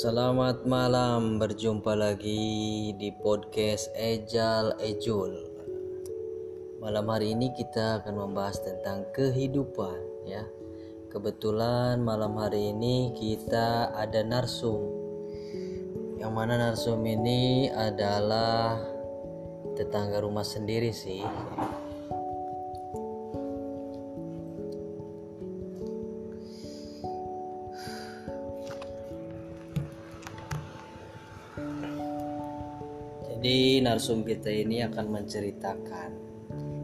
Selamat malam, berjumpa lagi di podcast Ejal Ejul. Malam hari ini kita akan membahas tentang kehidupan ya. Kebetulan malam hari ini kita ada narsum. Yang mana narsum ini adalah tetangga rumah sendiri sih. Narsum kita ini akan menceritakan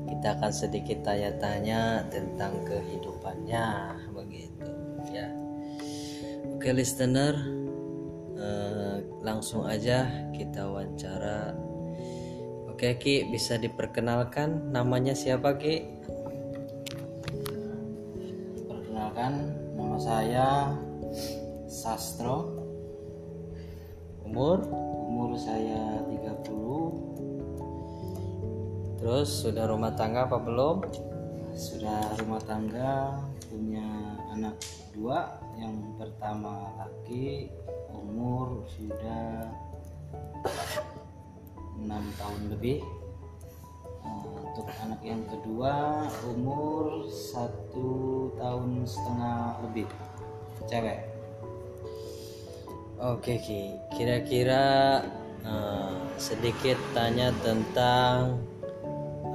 kita akan sedikit tanya-tanya tentang kehidupannya begitu ya. Oke listener eh, langsung aja kita wawancara. Oke Ki bisa diperkenalkan namanya siapa Ki? Perkenalkan, nama saya Sastro. Umur? Umur saya 30. Terus sudah rumah tangga apa belum? Sudah rumah tangga, punya anak dua. Yang pertama laki, umur sudah 6 tahun lebih. Nah, Untuk anak yang kedua, umur satu tahun setengah lebih. Cewek. Oke Ki, kira-kira eh, sedikit tanya tentang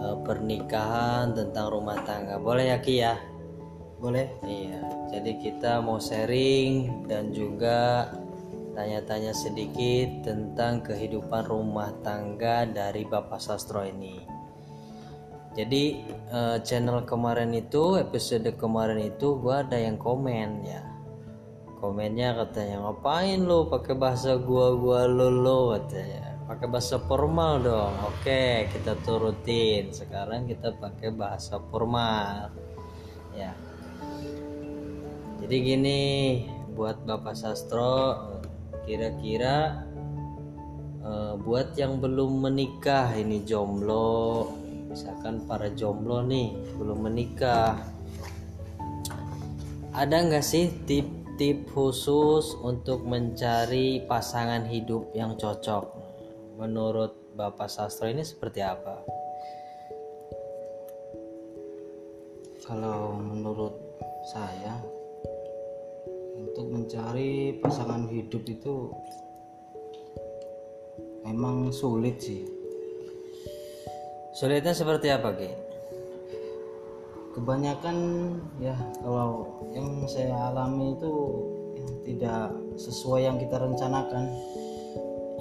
eh, pernikahan, tentang rumah tangga. Boleh ya Ki ya? Boleh? Iya. Jadi kita mau sharing dan juga tanya-tanya sedikit tentang kehidupan rumah tangga dari Bapak Sastro ini. Jadi eh, channel kemarin itu, episode kemarin itu gua ada yang komen ya komennya katanya ngapain lu pakai bahasa gua gua lu lu katanya pakai bahasa formal dong. Oke kita turutin. Sekarang kita pakai bahasa formal. Ya. Jadi gini buat bapak sastro kira-kira eh, buat yang belum menikah ini jomblo misalkan para jomblo nih belum menikah ada nggak sih tip tip khusus untuk mencari pasangan hidup yang cocok menurut Bapak Sastro ini seperti apa? Kalau menurut saya untuk mencari pasangan hidup itu memang sulit sih. Sulitnya seperti apa, Ki? Kebanyakan ya kalau yang saya alami itu ya, tidak sesuai yang kita rencanakan.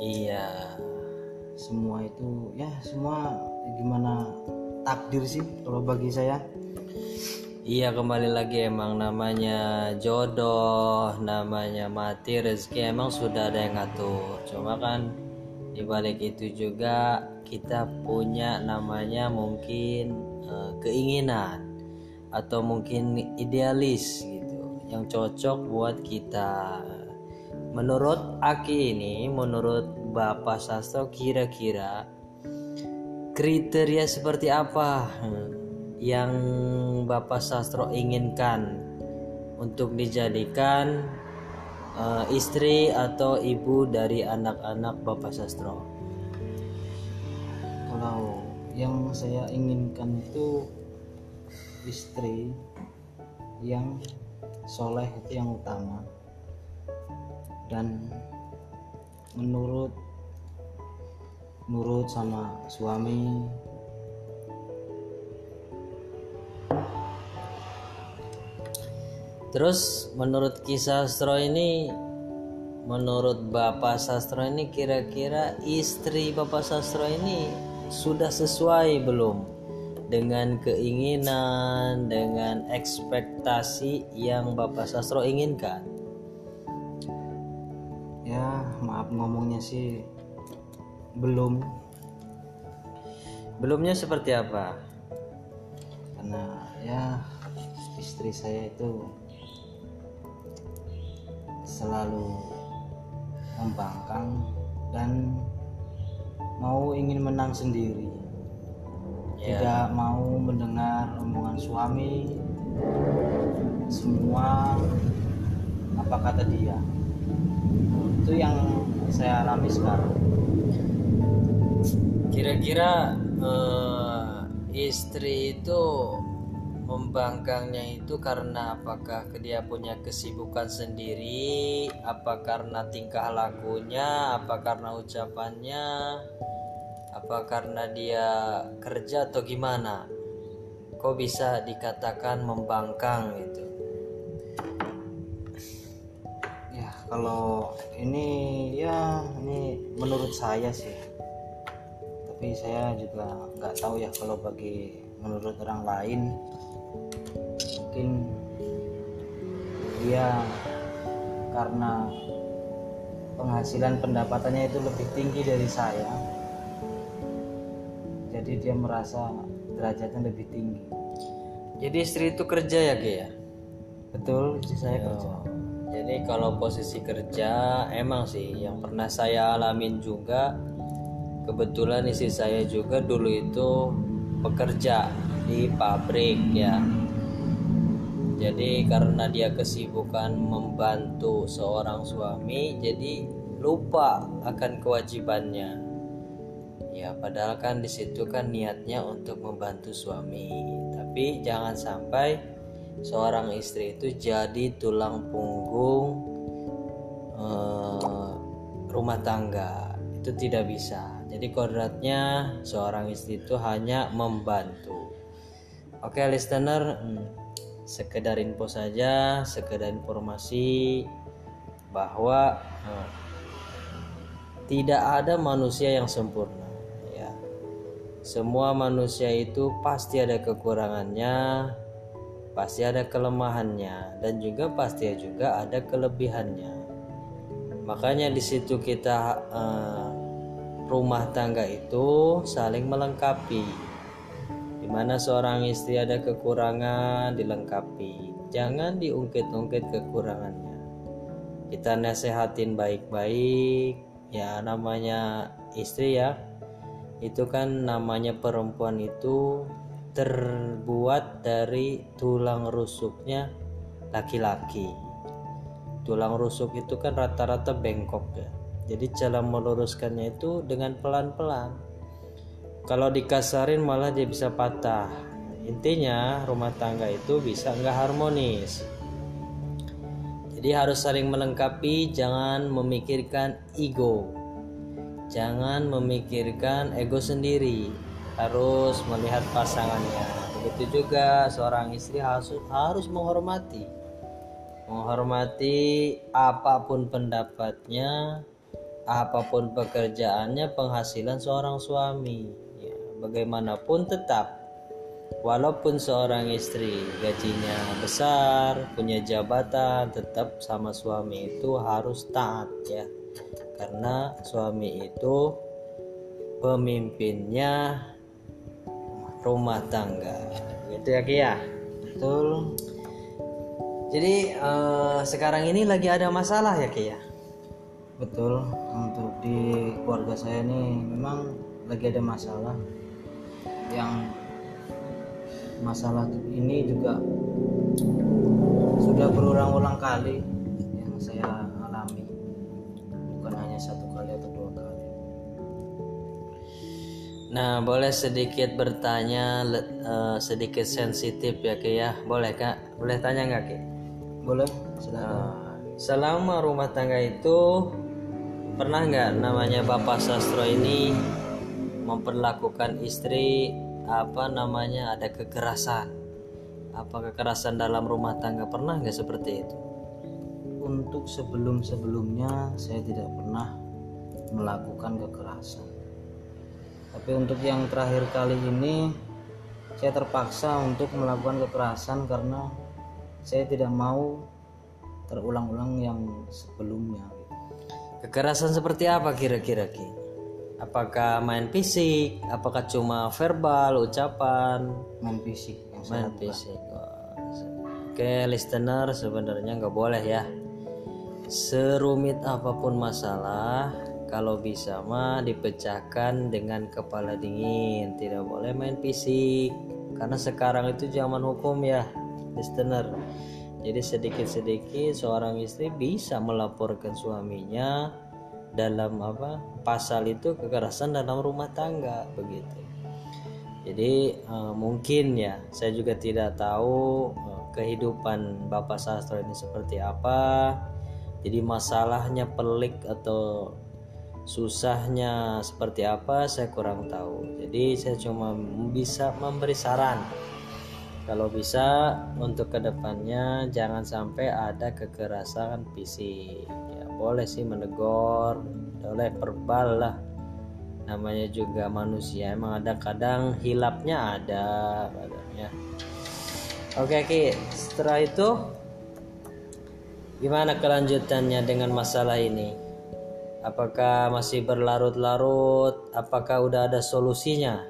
Iya, Semua itu ya semua gimana takdir sih kalau bagi saya. iya kembali lagi emang namanya jodoh, namanya mati rezeki emang sudah ada yang ngatur. Cuma kan dibalik itu juga kita punya namanya mungkin eh, keinginan atau mungkin idealis gitu yang cocok buat kita. Menurut Aki ini, menurut Bapak Sastro kira-kira kriteria seperti apa hmm, yang Bapak Sastro inginkan untuk dijadikan eh, istri atau ibu dari anak-anak Bapak Sastro? Kalau yang saya inginkan itu istri yang soleh itu yang utama dan menurut nurut sama suami Terus menurut kisah Sastro ini menurut Bapak Sastro ini kira-kira istri Bapak Sastro ini sudah sesuai belum dengan keinginan, dengan ekspektasi yang Bapak Sastro inginkan? Maaf ngomongnya sih belum Belumnya seperti apa? karena ya istri saya itu selalu membangkang dan mau ingin menang sendiri Ya. tidak mau mendengar omongan suami semua apa kata dia itu yang saya alami sekarang. Kira-kira eh, istri itu membangkangnya itu karena apakah dia punya kesibukan sendiri? Apa karena tingkah lakunya? Apa karena ucapannya? Apa karena dia kerja atau gimana? Kok bisa dikatakan membangkang gitu kalau ini ya ini menurut saya sih. Tapi saya juga nggak tahu ya kalau bagi menurut orang lain mungkin dia karena penghasilan pendapatannya itu lebih tinggi dari saya jadi dia merasa derajatnya lebih tinggi. Jadi istri itu kerja ya Ki ya? Betul istri saya kerja. Oh, Jadi kalau posisi kerja emang sih yang pernah saya alamin juga kebetulan istri saya juga dulu itu bekerja di pabrik ya. Jadi karena dia kesibukan membantu seorang suami jadi lupa akan kewajibannya. Ya padahal kan di situ kan niatnya untuk membantu suami. Tapi jangan sampai seorang istri itu jadi tulang punggung eh, rumah tangga. Itu tidak bisa. Jadi kodratnya seorang istri itu hanya membantu. Oke listener hmm, sekedar info saja sekedar informasi bahwa eh, tidak ada manusia yang sempurna ya. Semua manusia itu pasti ada kekurangannya pasti ada kelemahannya dan juga pasti juga ada kelebihannya. Makanya di situ kita eh, rumah tangga itu saling melengkapi. Di mana seorang istri ada kekurangan dilengkapi, jangan diungkit-ungkit kekurangannya. Kita nasehatin baik-baik, ya namanya istri ya. Itu kan namanya perempuan itu terbuat dari tulang rusuknya laki-laki. Tulang rusuk itu kan rata-rata bengkok ya. Jadi cara meluruskannya itu dengan pelan-pelan. Kalau dikasarin malah dia bisa patah. Intinya rumah tangga itu bisa nggak harmonis. Jadi harus saling melengkapi, jangan memikirkan ego. Jangan memikirkan ego sendiri harus melihat pasangannya. Begitu juga seorang istri harus harus menghormati, menghormati apa pun pendapatnya, apa pun pekerjaannya, penghasilan seorang suami. Ya, bagaimanapun tetap, walaupun seorang istri gajinya besar, punya jabatan, tetap sama suami itu harus taat ya, karena suami itu pemimpinnya rumah tangga. Gitu ya Ki ya? Betul. Jadi eh, sekarang ini lagi ada masalah ya Ki ya? Betul. Untuk di keluarga saya ini memang lagi ada masalah. Yang masalah ini juga sudah berulang-ulang kali yang saya alami. Bukan hanya satu nah boleh sedikit bertanya eh, sedikit sensitif ya Ki ya? Boleh Kak? Boleh tanya nggak Ki? Boleh silakan. Eh, selama rumah tangga itu pernah nggak namanya Bapak Sastro ini memperlakukan istri apa namanya ada kekerasan? Apa kekerasan dalam rumah tangga pernah nggak seperti itu? Untuk sebelum-sebelumnya saya tidak pernah melakukan kekerasan tapi untuk yang terakhir kali ini saya terpaksa untuk melakukan kekerasan karena saya tidak mau terulang-ulang yang sebelumnya. Kekerasan seperti apa kira-kira Ki? Apakah main fisik? Apakah cuma verbal ucapan? Main fisik yang main fisik oke listener sebenarnya nggak boleh ya. Serumit apa pun masalah kalau bisa mah dipecahkan dengan kepala dingin tidak boleh main fisik karena sekarang itu zaman hukum ya listener Jadi sedikit-sedikit seorang istri bisa melaporkan suaminya dalam apa pasal itu kekerasan dalam rumah tangga begitu. Jadi uh, mungkin ya saya juga tidak tahu uh, kehidupan Bapak Sastro ini seperti apa. Jadi masalahnya pelik atau susahnya seperti apa saya kurang tahu. Jadi saya cuma bisa memberi saran. Kalau bisa untuk ke depannya jangan sampai ada kekerasan fisik. Ya boleh sih menegur boleh verbal lah. Namanya juga manusia emang ada kadang hilapnya ada badannya oke Ki setelah itu gimana kelanjutannya dengan masalah ini apakah masih berlarut-larut? Apakah udah ada solusinya?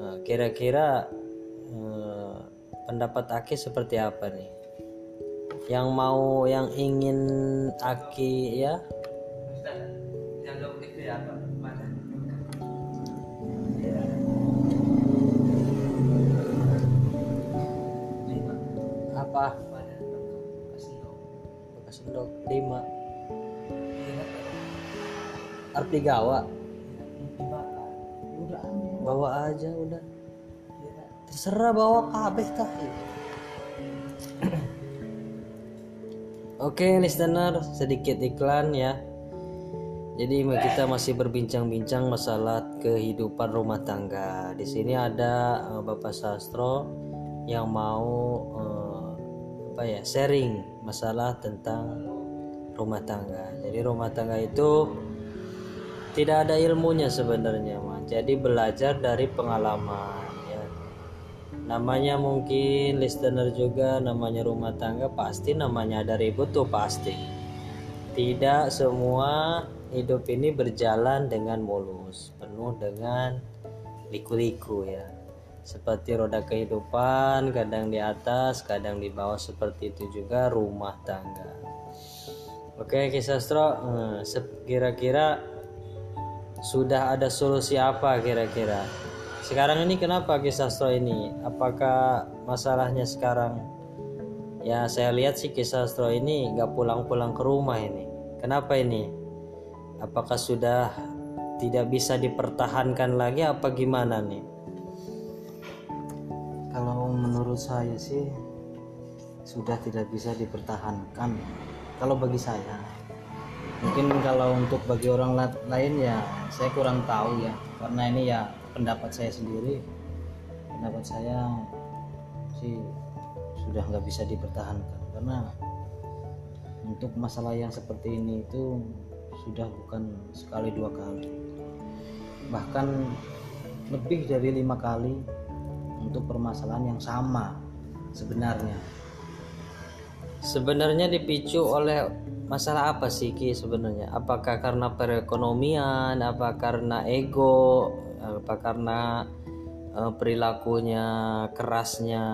Nah, kira-kira pendapat Aki seperti apa nih? Yang mau yang ingin Aki ya arti gawa bawa aja udah. Terserah bawa kabeh tah Oke listener sedikit iklan ya. Jadi kita masih berbincang-bincang masalah kehidupan rumah tangga. Di sini ada uh, Bapak Sastro yang mau uh, apa ya sharing masalah tentang rumah tangga. Jadi rumah tangga itu tidak ada ilmunya sebenarnya, mah. Jadi belajar dari pengalaman namanya mungkin listener juga namanya rumah tangga pasti namanya ada ribut tuh pasti. Tidak semua hidup ini berjalan dengan mulus penuh dengan liku-liku ya. Seperti roda kehidupan kadang di atas kadang di bawah seperti itu juga rumah tangga. Oke Kisastro eh, kira-kira sudah ada solusi apa kira-kira? Sekarang ini kenapa kisah sastro ini? Apakah masalahnya sekarang? Ya saya lihat sih kisah sastro ini nggak pulang-pulang ke rumah ini. Kenapa ini? Apakah sudah tidak bisa dipertahankan lagi apa gimana nih? Kalau menurut saya sih sudah tidak bisa dipertahankan. Kalau bagi saya mungkin kalau untuk bagi orang lain ya saya kurang tahu ya. Karena ini ya pendapat saya sendiri. Pendapat saya sih sudah nggak bisa dipertahankan. Karena untuk masalah yang seperti ini itu sudah bukan sekali dua kali. Bahkan lebih dari lima kali untuk permasalahan yang sama sebenarnya. Sebenarnya dipicu oleh masalah apa sih Ki sebenarnya? Apakah karena perekonomian apa karena ego apa karena uh, perilakunya kerasnya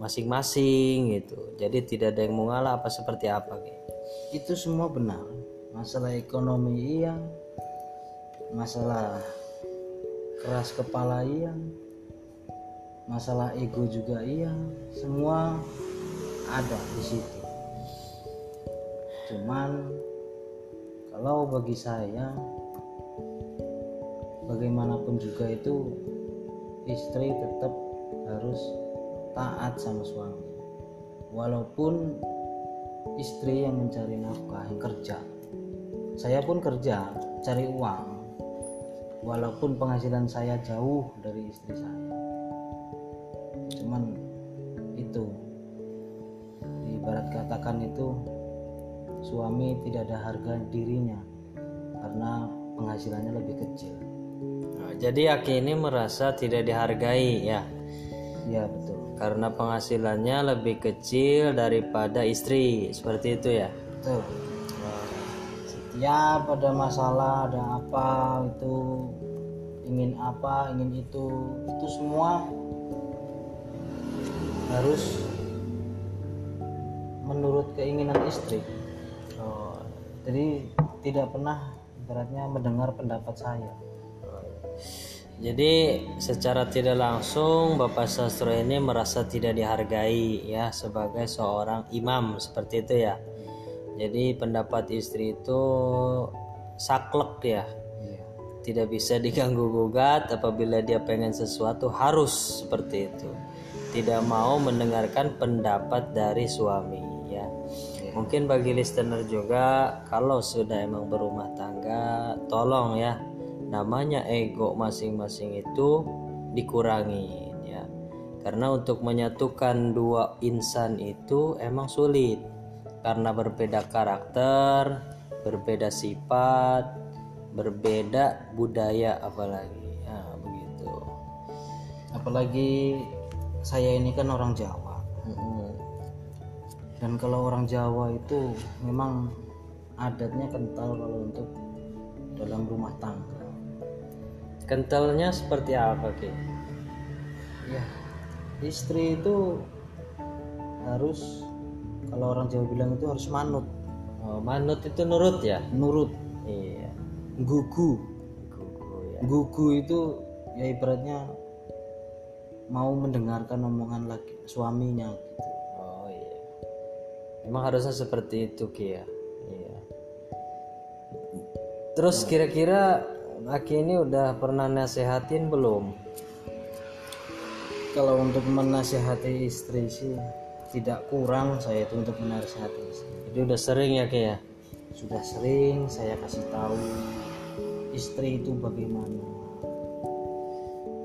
masing-masing gitu. Jadi tidak ada yang mengalah apa seperti apa gitu itu semua benar. Masalah ekonomi iya. Masalah keras kepala iya. Masalah ego juga iya. Semua ada di situ cuman kalau bagi saya bagaimanapun juga itu istri tetap harus taat sama suami. Walaupun istri yang mencari nafkah yang kerja. Saya pun kerja cari uang. Walaupun penghasilan saya jauh dari istri saya. Cuman itu ibarat katakan itu suami tidak ada harga dirinya karena penghasilannya lebih kecil jadi Aki ini merasa tidak dihargai ya. Iya betul. Karena penghasilannya lebih kecil daripada istri, seperti itu ya. Betul. Setiap ada masalah, ada apa itu ingin apa, ingin itu, itu semua harus menurut keinginan istri. Jadi tidak pernah beratnya mendengar pendapat saya jadi secara tidak langsung Bapak Sastro ini merasa tidak dihargai ya sebagai seorang imam seperti itu ya. Jadi pendapat istri itu saklek ya. Iya. Tidak bisa diganggu gugat apabila dia pengen sesuatu harus seperti itu. Tidak mau mendengarkan pendapat dari suami. Mungkin bagi listener juga kalau sudah emang berumah tangga tolong ya namanya ego masing-masing itu dikurangi ya. Karena untuk menyatukan dua insan itu emang sulit. Karena berbeda karakter berbeda sifat berbeda budaya apalagi. Ya begitu. Apalagi saya ini kan orang Jawa. Mm-mm. Dan kalau orang Jawa itu memang adatnya kental kalau untuk dalam rumah tangga. Kentalnya seperti apa ki? Ya istri itu harus kalau orang Jawa bilang itu harus manut. Oh, manut itu nurut ya? Nurut. Iya. Gugu. Gugu ya. Gugu itu ya ibaratnya mau mendengarkan omongan laki suaminya. Memang harusnya seperti itu Ki ya. Iya. Terus kira-kira Aki ini udah pernah nasehatin belum? kalau untuk menasihati istri sih tidak kurang saya itu untuk menasihati istri Jadi udah sering ya Ki ya. sudah sering saya kasih tahu istri itu bagaimana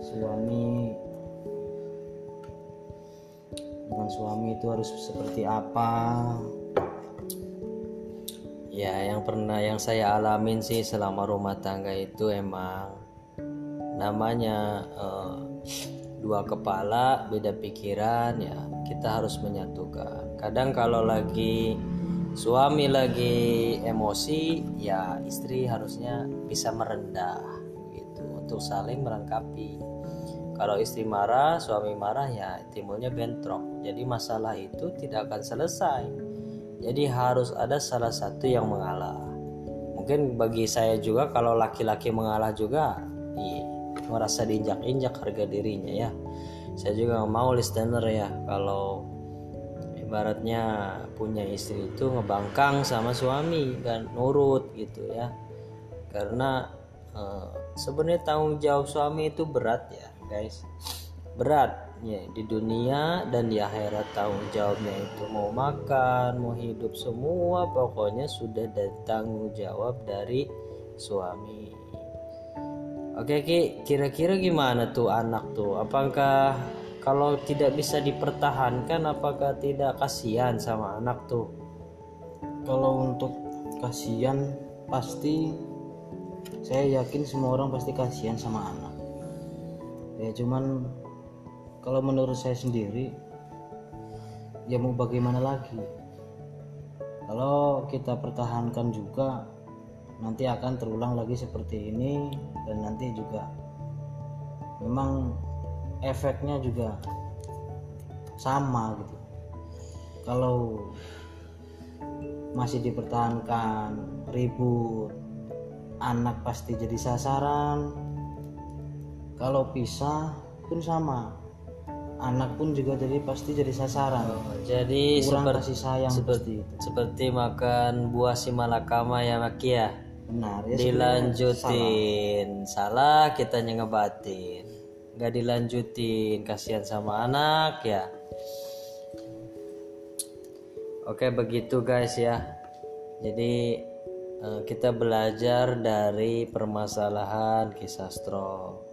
suami dengan suami itu harus seperti apa Ya yang pernah yang saya alamin sih selama rumah tangga itu emang namanya eh, dua kepala beda pikiran ya kita harus menyatukan. Kadang kalau lagi suami lagi emosi ya istri harusnya bisa merendah gitu untuk saling melengkapi. Kalau istri marah, suami marah ya timbulnya bentrok. Jadi masalah itu tidak akan selesai. Jadi harus ada salah satu yang mengalah. Mungkin bagi saya juga kalau laki-laki mengalah juga, iya, merasa diinjak-injak harga dirinya ya. Saya juga mau listener ya kalau ibaratnya punya istri itu ngebangkang sama suami dan nurut gitu ya. Karena eh, sebenarnya tanggung jawab suami itu berat ya guys. Berat. Ya di dunia dan di akhirat tanggung jawabnya itu mau makan mau hidup semua pokoknya sudah ada tanggung jawab dari suami. Oke ki kira-kira gimana tuh anak tuh? Apakah kalau tidak bisa dipertahankan apakah tidak kasihan sama anak tuh? Kalau untuk kasihan pasti saya yakin semua orang pasti kasihan sama anak ya cuman kalau menurut saya sendiri ya mau bagaimana lagi? Kalau kita pertahankan juga nanti akan terulang lagi seperti ini dan nanti juga memang efeknya juga sama gitu. Kalau masih dipertahankan ribut anak pasti jadi sasaran kalau pisah pun sama. Anak pun juga jadi pasti jadi sasaran. Jadi kurang seperti kasih sayang seperti itu. seperti makan buah si malakama ya Maki ya? Benar ya dilanjutin. Salah. Kitanya ngebatin. Nggak dilanjutin kasihan sama anak ya? Oke begitu guys ya. Jadi eh, kita belajar dari permasalahan kisah stroke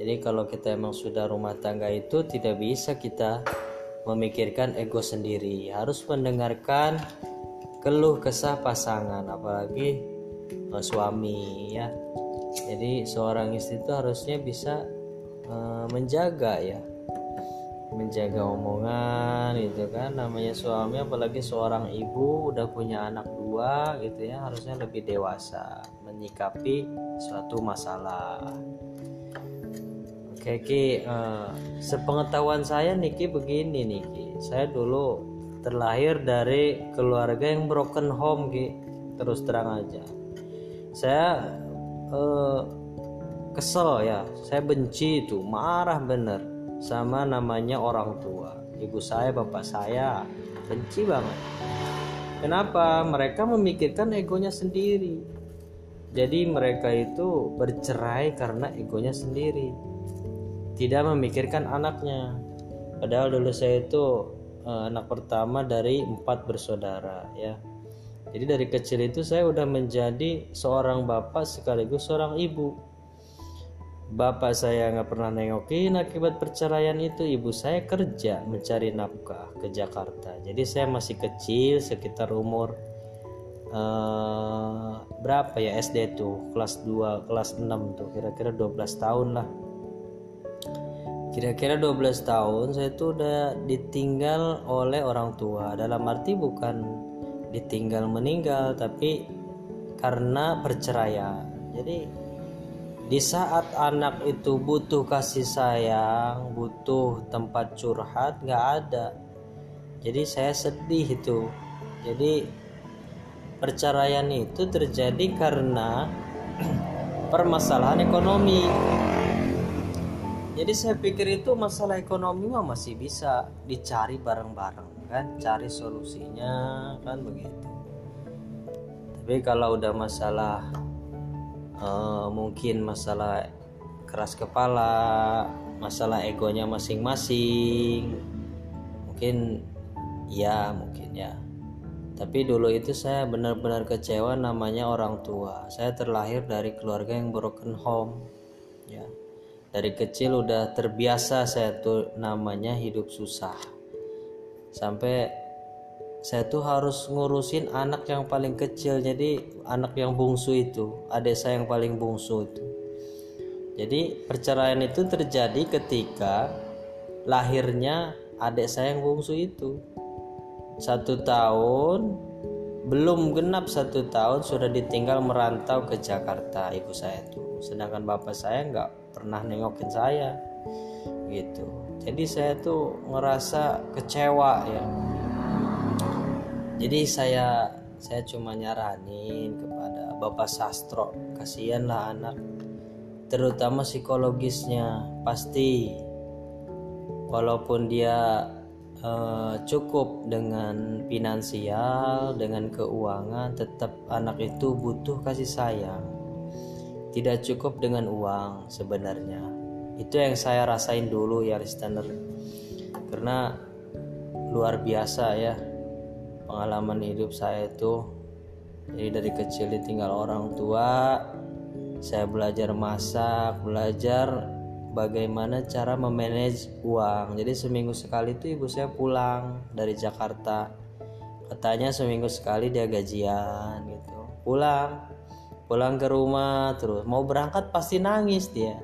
jadi kalau kita emang sudah rumah tangga itu tidak bisa kita memikirkan ego sendiri. Harus mendengarkan keluh kesah pasangan apalagi eh, suami ya. Jadi seorang istri itu harusnya bisa eh, menjaga ya. Menjaga omongan gitu kan. Namanya suami apalagi seorang ibu udah punya anak dua gitu ya harusnya lebih dewasa menyikapi suatu masalah Oke Ki, eh, sepengetahuan saya Niki begini Niki, saya dulu terlahir dari keluarga yang broken home Ki, terus terang aja. Saya eh, kesel ya. Saya benci itu marah bener sama namanya orang tua. Ibu saya bapak saya benci banget. Kenapa? Mereka memikirkan egonya sendiri. Jadi mereka itu bercerai karena egonya sendiri tidak memikirkan anaknya. Padahal dulu saya itu eh, anak pertama dari empat bersaudara ya. Jadi dari kecil itu saya udah menjadi seorang bapak sekaligus seorang ibu. Bapak saya nggak pernah nengokin akibat perceraian itu. Ibu saya kerja mencari nafkah ke Jakarta. Jadi saya masih kecil sekitar umur uh, berapa ya SD tuh? Kelas 2 kelas 6 tuh. Kira-kira 12 tahun lah kira-kira 12 tahun saya tuh udah ditinggal oleh orang tua. Dalam arti bukan ditinggal meninggal tapi karena perceraian jadi di saat anak itu butuh kasih sayang butuh tempat curhat nggak ada. Jadi saya sedih itu. Jadi perceraian itu terjadi karena permasalahan ekonomi jadi saya pikir itu masalah ekonomi mah masih bisa dicari bareng-bareng kan? Cari solusinya kan begitu. Tapi kalau udah masalah uh, mungkin masalah keras kepala masalah egonya masing-masing mungkin ya mungkin ya. Tapi dulu itu saya benar-benar kecewa namanya orang tua. Saya terlahir dari keluarga yang broken home ya dari kecil udah terbiasa saya tuh namanya hidup susah. Sampai saya tuh harus ngurusin anak yang paling kecil jadi anak yang bungsu itu adik saya yang paling bungsu itu. Jadi perceraian itu terjadi ketika lahirnya adik saya yang bungsu itu. Satu tahun belum genap satu tahun sudah ditinggal merantau ke Jakarta ibu saya itu sedangkan bapak saya nggak pernah nengokin saya gitu. Jadi saya tuh ngerasa kecewa ya. Jadi saya saya cuma nyaranin kepada bapak sastro kasihanlah anak terutama psikologisnya pasti. Walaupun dia uh, cukup dengan finansial dengan keuangan tetap anak itu butuh kasih sayang tidak cukup dengan uang sebenarnya. Itu yang saya rasain dulu ya listener karena luar biasa ya pengalaman hidup saya itu. Jadi dari kecil ditinggal orang tua saya belajar masak belajar bagaimana cara memanage uang. Jadi seminggu sekali itu ibu saya pulang dari Jakarta. Katanya seminggu sekali dia gajian gitu. Pulang pulang ke rumah terus mau berangkat pasti nangis dia.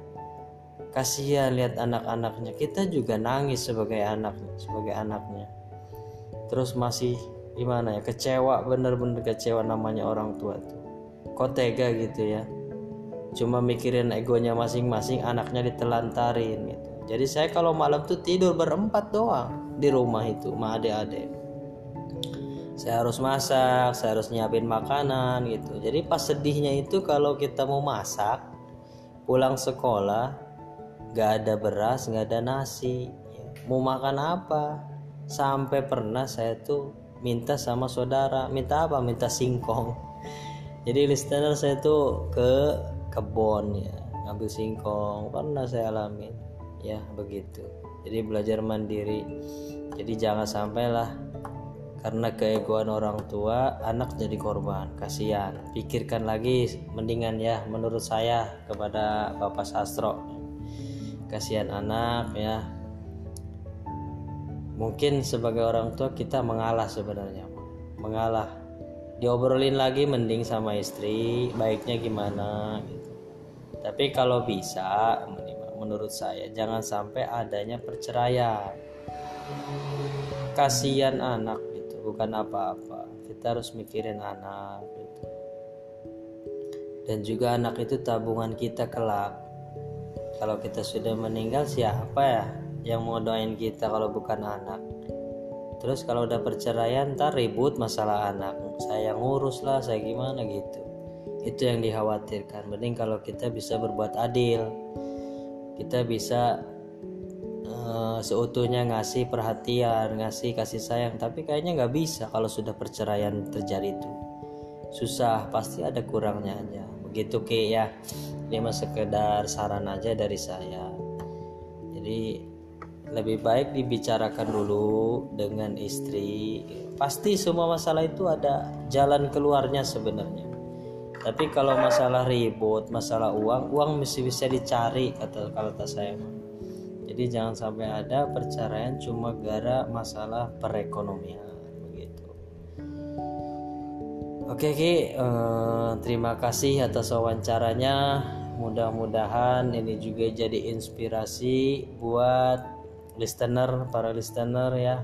Kasihan lihat anak-anaknya. Kita juga nangis sebagai anak sebagai anaknya. Terus masih gimana ya kecewa bener-bener kecewa namanya orang tua tuh. Kok tega gitu ya? Cuma mikirin egonya masing-masing anaknya ditelantarin gitu. Jadi saya kalau malam tuh tidur berempat doang di rumah itu sama adik-adik saya harus masak saya harus nyiapin makanan gitu. Jadi pas sedihnya itu kalau kita mau masak pulang sekolah gak ada beras gak ada nasi. Mau makan apa? Sampai pernah saya tuh minta sama saudara. Minta apa? Minta singkong. Jadi listener saya tuh ke kebon ya ngambil singkong. Pernah saya alami ya begitu. Jadi belajar mandiri. Jadi jangan sampailah karena keegoan orang tua anak jadi korban. Kasihan. Pikirkan lagi mendingan ya menurut saya kepada Bapak Sastro. Kasihan anak ya. Mungkin sebagai orang tua kita mengalah sebenarnya. Mengalah. Diobrolin lagi mending sama istri baiknya gimana gitu. Tapi kalau bisa menurut saya jangan sampai adanya perceraian. Kasihan anak bukan apa-apa. Kita harus mikirin anak gitu. Dan juga anak itu tabungan kita kelak. Kalau kita sudah meninggal siapa ya yang mau doain kita kalau bukan anak? Terus kalau udah perceraian ntar ribut masalah anak. Saya ngurus lah saya gimana gitu. Itu yang dikhawatirkan. Mending kalau kita bisa berbuat adil. Kita bisa uh, seutuhnya ngasih perhatian ngasih kasih sayang tapi kayaknya nggak bisa kalau sudah perceraian terjadi itu. Susah pasti ada kurangnya aja. Begitu ke ya. Ini mah sekedar saran aja dari saya. Jadi lebih baik dibicarakan dulu dengan istri. Pasti semua masalah itu ada jalan keluarnya sebenarnya. Tapi kalau masalah ribut masalah uang uang mesti bisa dicari kata kalau tak saya jadi jangan sampai ada perceraian cuma gara masalah perekonomian begitu. Oke Ki uh, terima kasih atas wawancaranya. Mudah-mudahan ini juga jadi inspirasi buat listener para listener ya.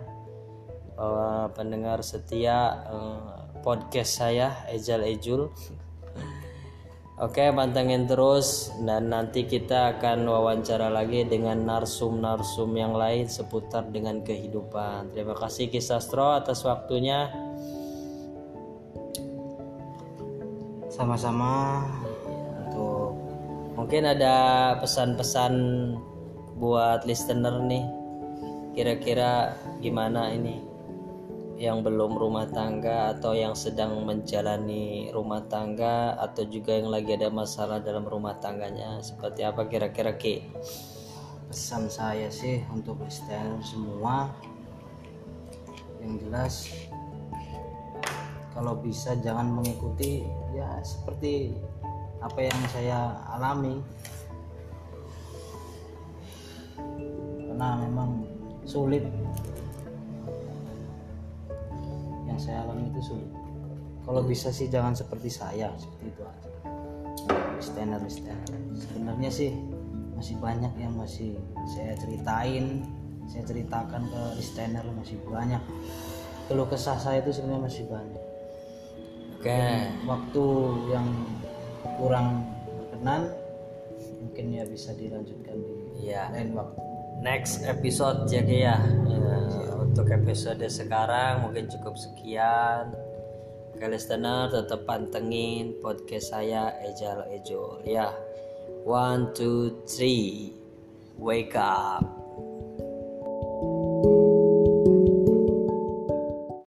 Uh, pendengar setia uh, podcast saya Ejal Ejul Oke, pantengin terus dan nanti kita akan wawancara lagi dengan narsum-narsum yang lain seputar dengan kehidupan. Terima kasih Kisastro atas waktunya. Sama-sama untuk mungkin ada pesan-pesan buat listener nih. Kira-kira gimana ini? Yang belum rumah tangga atau yang sedang menjalani rumah tangga atau juga yang lagi ada masalah dalam rumah tangganya seperti apa kira-kira Ki? Pesan saya sih untuk listener semua yang jelas kalau bisa jangan mengikuti ya seperti apa yang saya alami karena memang sulit saya alami itu sulit. Kalau bisa sih jangan seperti saya seperti itu aja. Listener listener sebenarnya sih masih banyak yang masih saya ceritain saya ceritakan ke listener masih banyak. Keluh kesah saya itu sebenarnya masih banyak. Oke. Okay. waktu yang kurang berkenan mungkin ya bisa dilanjutkan di ya. lain waktu next episode ya. Ya untuk episode sekarang mungkin cukup sekian. Listener tetap pantengin podcast saya Ejal Ejol ya. One two three. Wake up